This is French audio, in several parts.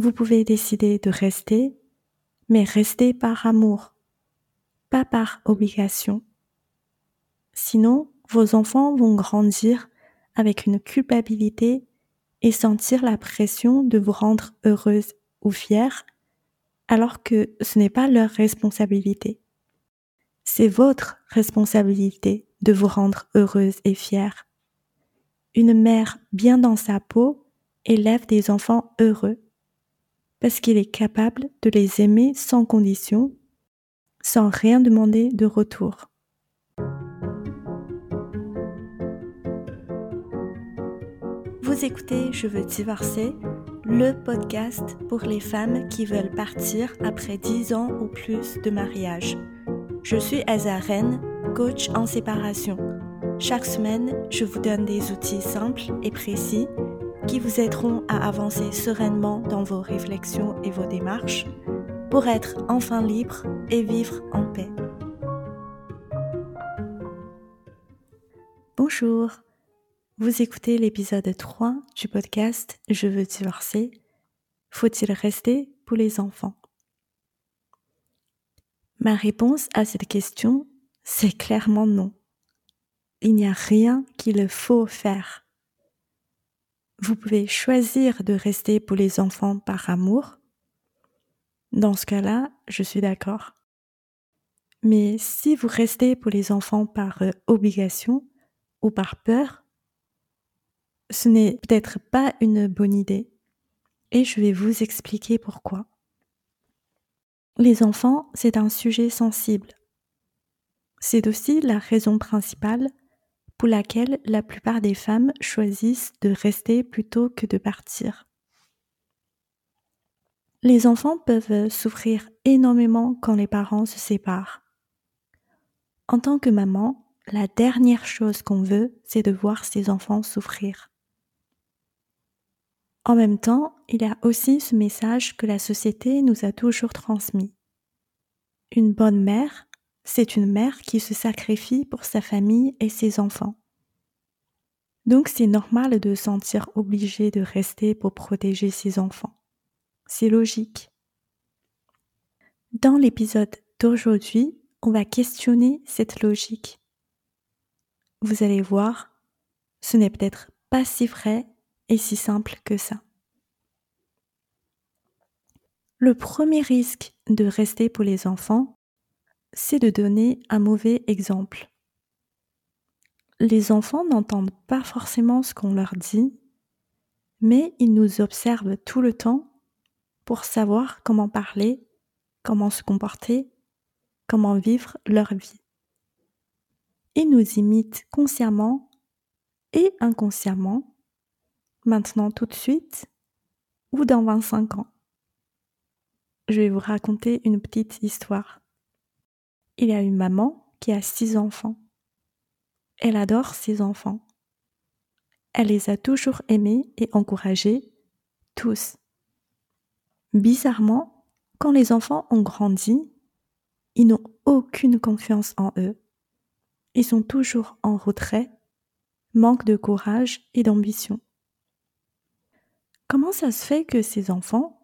vous pouvez décider de rester, mais rester par amour, pas par obligation. Sinon, vos enfants vont grandir avec une culpabilité et sentir la pression de vous rendre heureuse ou fière, alors que ce n'est pas leur responsabilité. C'est votre responsabilité de vous rendre heureuse et fière. Une mère bien dans sa peau élève des enfants heureux parce qu'il est capable de les aimer sans condition, sans rien demander de retour. Vous écoutez Je veux divorcer, le podcast pour les femmes qui veulent partir après 10 ans ou plus de mariage. Je suis Azaren, coach en séparation. Chaque semaine, je vous donne des outils simples et précis qui vous aideront à avancer sereinement dans vos réflexions et vos démarches pour être enfin libre et vivre en paix. Bonjour, vous écoutez l'épisode 3 du podcast Je veux divorcer. Faut-il rester pour les enfants? Ma réponse à cette question, c'est clairement non. Il n'y a rien qu'il faut faire. Vous pouvez choisir de rester pour les enfants par amour. Dans ce cas-là, je suis d'accord. Mais si vous restez pour les enfants par euh, obligation ou par peur, ce n'est peut-être pas une bonne idée. Et je vais vous expliquer pourquoi. Les enfants, c'est un sujet sensible. C'est aussi la raison principale pour laquelle la plupart des femmes choisissent de rester plutôt que de partir. Les enfants peuvent souffrir énormément quand les parents se séparent. En tant que maman, la dernière chose qu'on veut, c'est de voir ses enfants souffrir. En même temps, il y a aussi ce message que la société nous a toujours transmis. Une bonne mère, c'est une mère qui se sacrifie pour sa famille et ses enfants. Donc c'est normal de se sentir obligé de rester pour protéger ses enfants. C'est logique. Dans l'épisode d'aujourd'hui, on va questionner cette logique. Vous allez voir, ce n'est peut-être pas si vrai et si simple que ça. Le premier risque de rester pour les enfants, c'est de donner un mauvais exemple. Les enfants n'entendent pas forcément ce qu'on leur dit, mais ils nous observent tout le temps pour savoir comment parler, comment se comporter, comment vivre leur vie. Ils nous imitent consciemment et inconsciemment maintenant tout de suite ou dans 25 ans. Je vais vous raconter une petite histoire. Il y a une maman qui a six enfants. Elle adore ses enfants. Elle les a toujours aimés et encouragés, tous. Bizarrement, quand les enfants ont grandi, ils n'ont aucune confiance en eux. Ils sont toujours en retrait, manque de courage et d'ambition. Comment ça se fait que ces enfants,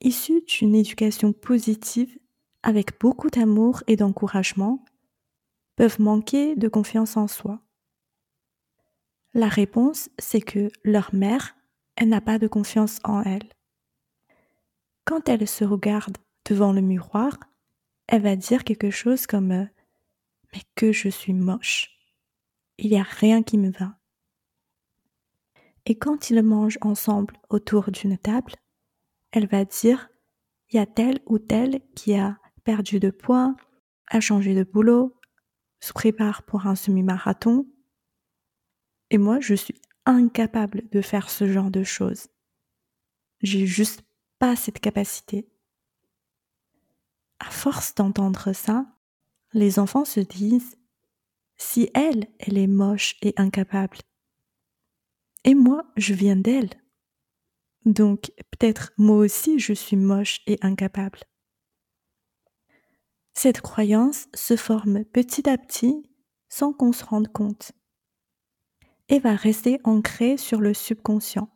issus d'une éducation positive, avec beaucoup d'amour et d'encouragement, peuvent manquer de confiance en soi. La réponse, c'est que leur mère, elle n'a pas de confiance en elle. Quand elle se regarde devant le miroir, elle va dire quelque chose comme ⁇ Mais que je suis moche. Il n'y a rien qui me va ⁇ et quand ils mangent ensemble autour d'une table, elle va dire il y a tel ou tel qui a perdu de poids, a changé de boulot, se prépare pour un semi-marathon. Et moi, je suis incapable de faire ce genre de choses. J'ai juste pas cette capacité. À force d'entendre ça, les enfants se disent si elle, elle est moche et incapable, et moi, je viens d'elle. Donc peut-être moi aussi je suis moche et incapable. Cette croyance se forme petit à petit sans qu'on se rende compte et va rester ancrée sur le subconscient.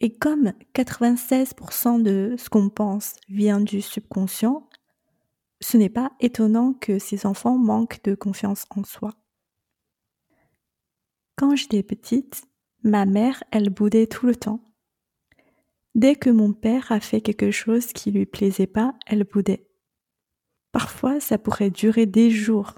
Et comme 96% de ce qu'on pense vient du subconscient, ce n'est pas étonnant que ces enfants manquent de confiance en soi. Quand j'étais petite, ma mère, elle boudait tout le temps. Dès que mon père a fait quelque chose qui lui plaisait pas, elle boudait. Parfois, ça pourrait durer des jours.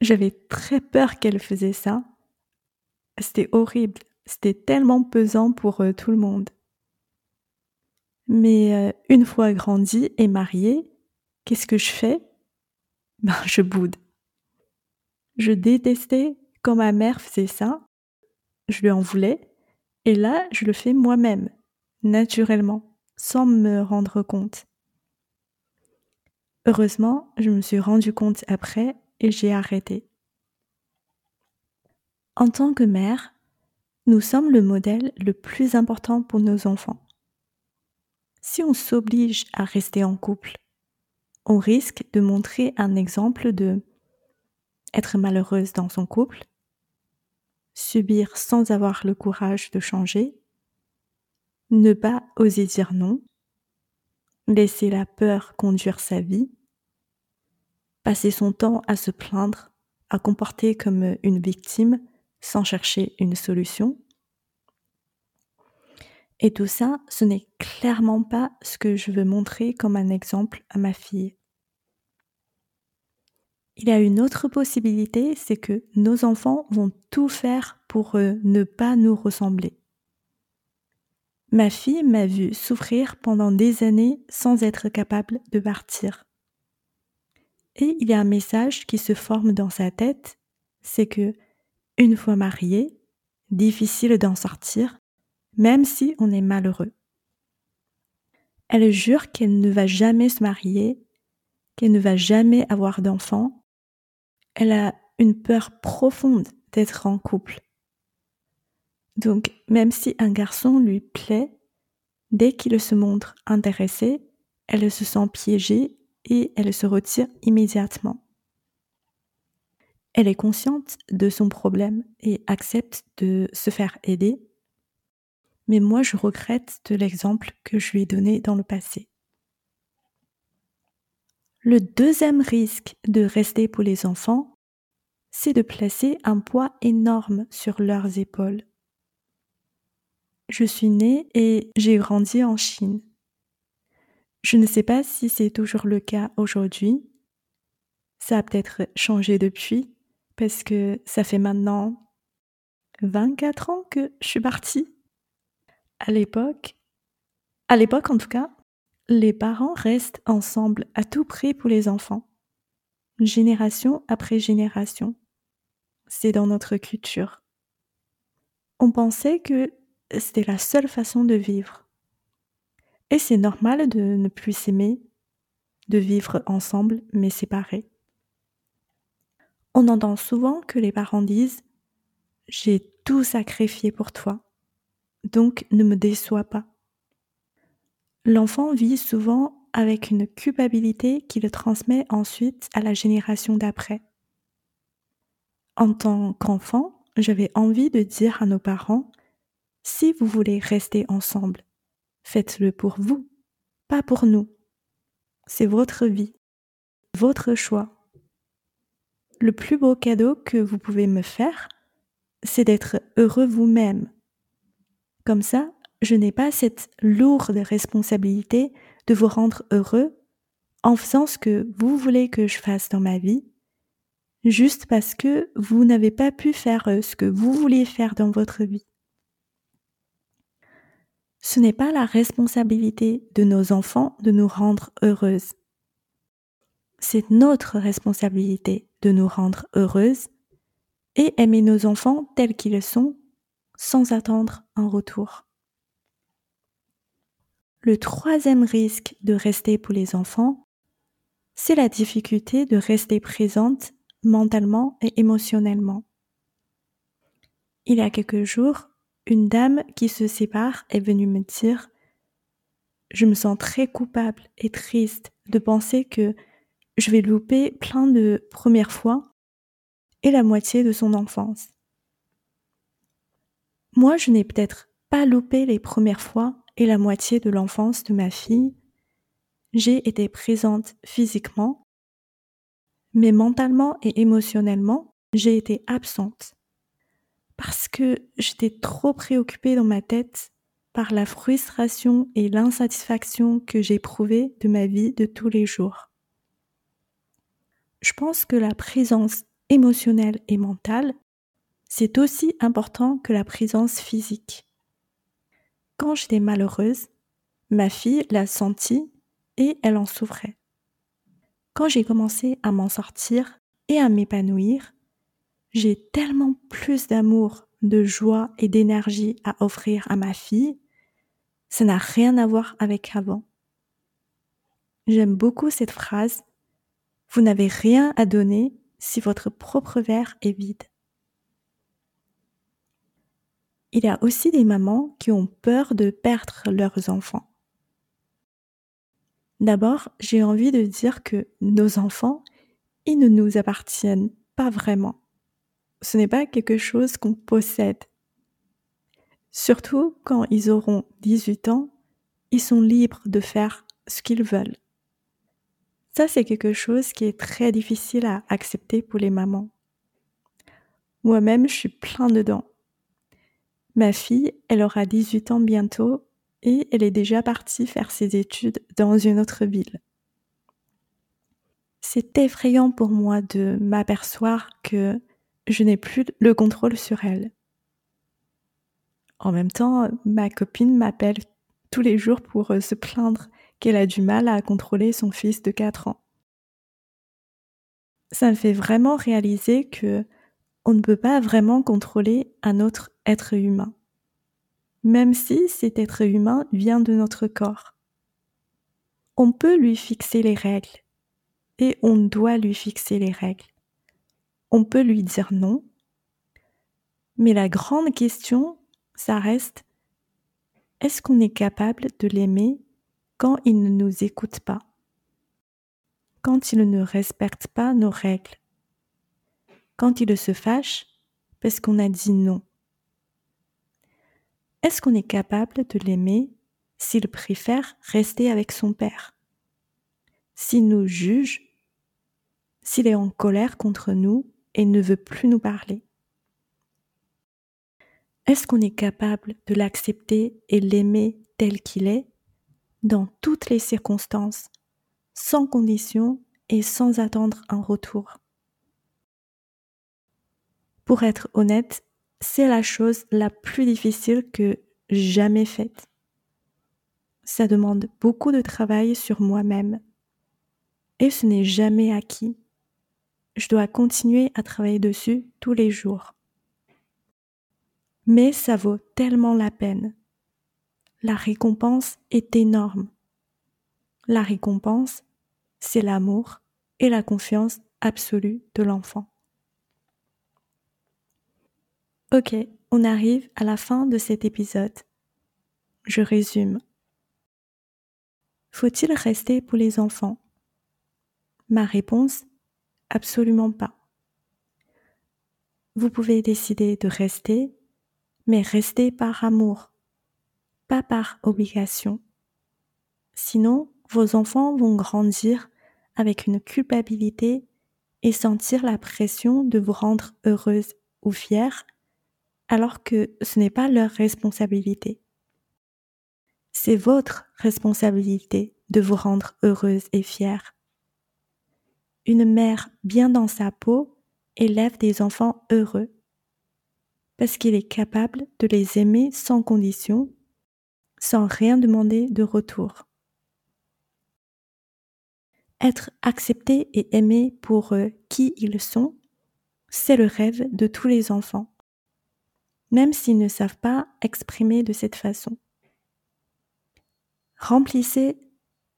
J'avais très peur qu'elle faisait ça. C'était horrible. C'était tellement pesant pour euh, tout le monde. Mais euh, une fois grandi et mariée, qu'est-ce que je fais? Ben, je boude. Je détestais quand ma mère faisait ça. Je lui en voulais. Et là, je le fais moi-même, naturellement, sans me rendre compte. Heureusement, je me suis rendu compte après et j'ai arrêté. En tant que mère, nous sommes le modèle le plus important pour nos enfants. Si on s'oblige à rester en couple, on risque de montrer un exemple de être malheureuse dans son couple, subir sans avoir le courage de changer, ne pas oser dire non, laisser la peur conduire sa vie, passer son temps à se plaindre, à comporter comme une victime sans chercher une solution. Et tout ça, ce n'est clairement pas ce que je veux montrer comme un exemple à ma fille. Il y a une autre possibilité, c'est que nos enfants vont tout faire pour euh, ne pas nous ressembler. Ma fille m'a vu souffrir pendant des années sans être capable de partir. Et il y a un message qui se forme dans sa tête, c'est que une fois marié, difficile d'en sortir, même si on est malheureux. Elle jure qu'elle ne va jamais se marier, qu'elle ne va jamais avoir d'enfants. Elle a une peur profonde d'être en couple. Donc, même si un garçon lui plaît, dès qu'il se montre intéressé, elle se sent piégée et elle se retire immédiatement. Elle est consciente de son problème et accepte de se faire aider. Mais moi, je regrette de l'exemple que je lui ai donné dans le passé. Le deuxième risque de rester pour les enfants, c'est de placer un poids énorme sur leurs épaules. Je suis née et j'ai grandi en Chine. Je ne sais pas si c'est toujours le cas aujourd'hui. Ça a peut-être changé depuis, parce que ça fait maintenant 24 ans que je suis partie. À l'époque, à l'époque en tout cas, les parents restent ensemble à tout prix pour les enfants, génération après génération. C'est dans notre culture. On pensait que c'était la seule façon de vivre. Et c'est normal de ne plus s'aimer, de vivre ensemble mais séparés. On entend souvent que les parents disent J'ai tout sacrifié pour toi, donc ne me déçois pas. L'enfant vit souvent avec une culpabilité qui le transmet ensuite à la génération d'après. En tant qu'enfant, j'avais envie de dire à nos parents Si vous voulez rester ensemble, faites-le pour vous, pas pour nous. C'est votre vie, votre choix le plus beau cadeau que vous pouvez me faire, c'est d'être heureux vous-même. Comme ça, je n'ai pas cette lourde responsabilité de vous rendre heureux en faisant ce que vous voulez que je fasse dans ma vie, juste parce que vous n'avez pas pu faire ce que vous vouliez faire dans votre vie. Ce n'est pas la responsabilité de nos enfants de nous rendre heureuses. C'est notre responsabilité de nous rendre heureuses et aimer nos enfants tels qu'ils sont sans attendre un retour. Le troisième risque de rester pour les enfants, c'est la difficulté de rester présente mentalement et émotionnellement. Il y a quelques jours, une dame qui se sépare est venue me dire Je me sens très coupable et triste de penser que je vais louper plein de premières fois et la moitié de son enfance. Moi, je n'ai peut-être pas loupé les premières fois et la moitié de l'enfance de ma fille. J'ai été présente physiquement, mais mentalement et émotionnellement, j'ai été absente parce que j'étais trop préoccupée dans ma tête par la frustration et l'insatisfaction que j'éprouvais de ma vie de tous les jours. Je pense que la présence émotionnelle et mentale, c'est aussi important que la présence physique. Quand j'étais malheureuse, ma fille l'a senti et elle en souffrait. Quand j'ai commencé à m'en sortir et à m'épanouir, j'ai tellement plus d'amour, de joie et d'énergie à offrir à ma fille, ça n'a rien à voir avec avant. J'aime beaucoup cette phrase. Vous n'avez rien à donner si votre propre verre est vide. Il y a aussi des mamans qui ont peur de perdre leurs enfants. D'abord, j'ai envie de dire que nos enfants, ils ne nous appartiennent pas vraiment ce n'est pas quelque chose qu'on possède. Surtout quand ils auront 18 ans, ils sont libres de faire ce qu'ils veulent. Ça, c'est quelque chose qui est très difficile à accepter pour les mamans. Moi-même, je suis plein dedans. Ma fille, elle aura 18 ans bientôt et elle est déjà partie faire ses études dans une autre ville. C'est effrayant pour moi de m'apercevoir que je n'ai plus le contrôle sur elle. En même temps, ma copine m'appelle tous les jours pour euh, se plaindre qu'elle a du mal à contrôler son fils de 4 ans. Ça me fait vraiment réaliser que on ne peut pas vraiment contrôler un autre être humain, même si cet être humain vient de notre corps. On peut lui fixer les règles et on doit lui fixer les règles on peut lui dire non. Mais la grande question, ça reste, est-ce qu'on est capable de l'aimer quand il ne nous écoute pas? Quand il ne respecte pas nos règles? Quand il se fâche parce qu'on a dit non? Est-ce qu'on est capable de l'aimer s'il préfère rester avec son père? S'il nous juge? S'il est en colère contre nous? Et ne veut plus nous parler Est-ce qu'on est capable de l'accepter et l'aimer tel qu'il est, dans toutes les circonstances, sans condition et sans attendre un retour? Pour être honnête, c'est la chose la plus difficile que jamais faite. Ça demande beaucoup de travail sur moi-même. Et ce n'est jamais acquis je dois continuer à travailler dessus tous les jours. Mais ça vaut tellement la peine. La récompense est énorme. La récompense, c'est l'amour et la confiance absolue de l'enfant. Ok, on arrive à la fin de cet épisode. Je résume. Faut-il rester pour les enfants? Ma réponse Absolument pas. Vous pouvez décider de rester, mais rester par amour, pas par obligation. Sinon, vos enfants vont grandir avec une culpabilité et sentir la pression de vous rendre heureuse ou fière, alors que ce n'est pas leur responsabilité. C'est votre responsabilité de vous rendre heureuse et fière une mère bien dans sa peau élève des enfants heureux, parce qu'il est capable de les aimer sans condition, sans rien demander de retour. Être accepté et aimé pour qui ils sont, c'est le rêve de tous les enfants, même s'ils ne savent pas exprimer de cette façon. Remplissez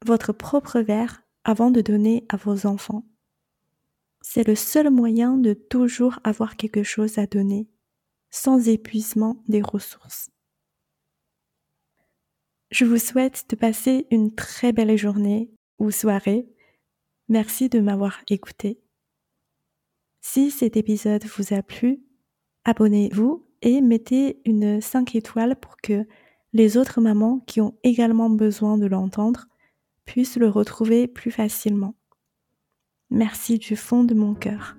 votre propre verre avant de donner à vos enfants. C'est le seul moyen de toujours avoir quelque chose à donner, sans épuisement des ressources. Je vous souhaite de passer une très belle journée ou soirée. Merci de m'avoir écouté. Si cet épisode vous a plu, abonnez-vous et mettez une 5 étoiles pour que les autres mamans qui ont également besoin de l'entendre puissent le retrouver plus facilement. Merci du fond de mon cœur.